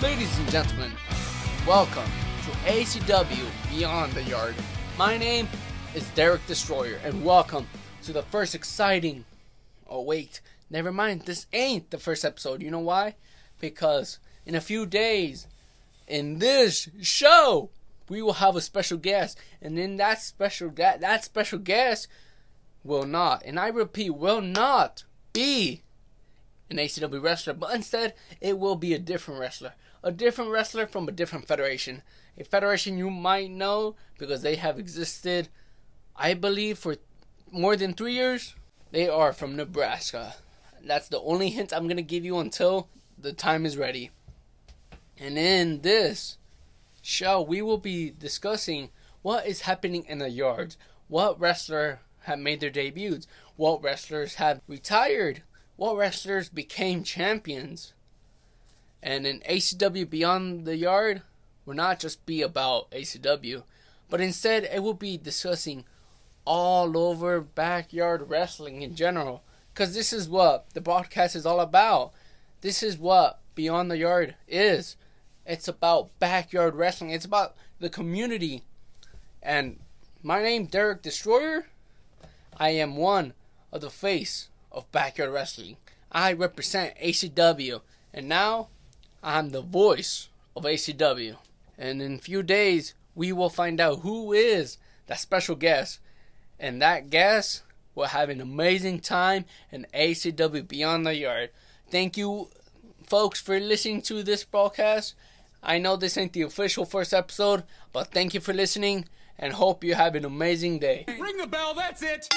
Ladies and gentlemen, welcome to ACW Beyond the Yard. My name is Derek Destroyer, and welcome to the first exciting. Oh, wait, never mind, this ain't the first episode. You know why? Because in a few days, in this show, we will have a special guest, and in that special that that special guest will not, and I repeat, will not be an ACW wrestler, but instead it will be a different wrestler. A different wrestler from a different federation. A federation you might know because they have existed, I believe, for more than three years. They are from Nebraska. That's the only hint I'm going to give you until the time is ready. And in this show, we will be discussing what is happening in the yards. What wrestler have made their debuts? What wrestlers have retired? What wrestlers became champions? And in ACW Beyond the Yard, will not just be about ACW, but instead it will be discussing all over backyard wrestling in general. Because this is what the broadcast is all about. This is what Beyond the Yard is. It's about backyard wrestling. It's about the community. And my name, Derek Destroyer. I am one of the face of backyard wrestling. I represent ACW. And now I'm the voice of ACW. And in a few days, we will find out who is that special guest. And that guest will have an amazing time in ACW Beyond the Yard. Thank you, folks, for listening to this broadcast. I know this ain't the official first episode, but thank you for listening and hope you have an amazing day. Ring the bell, that's it!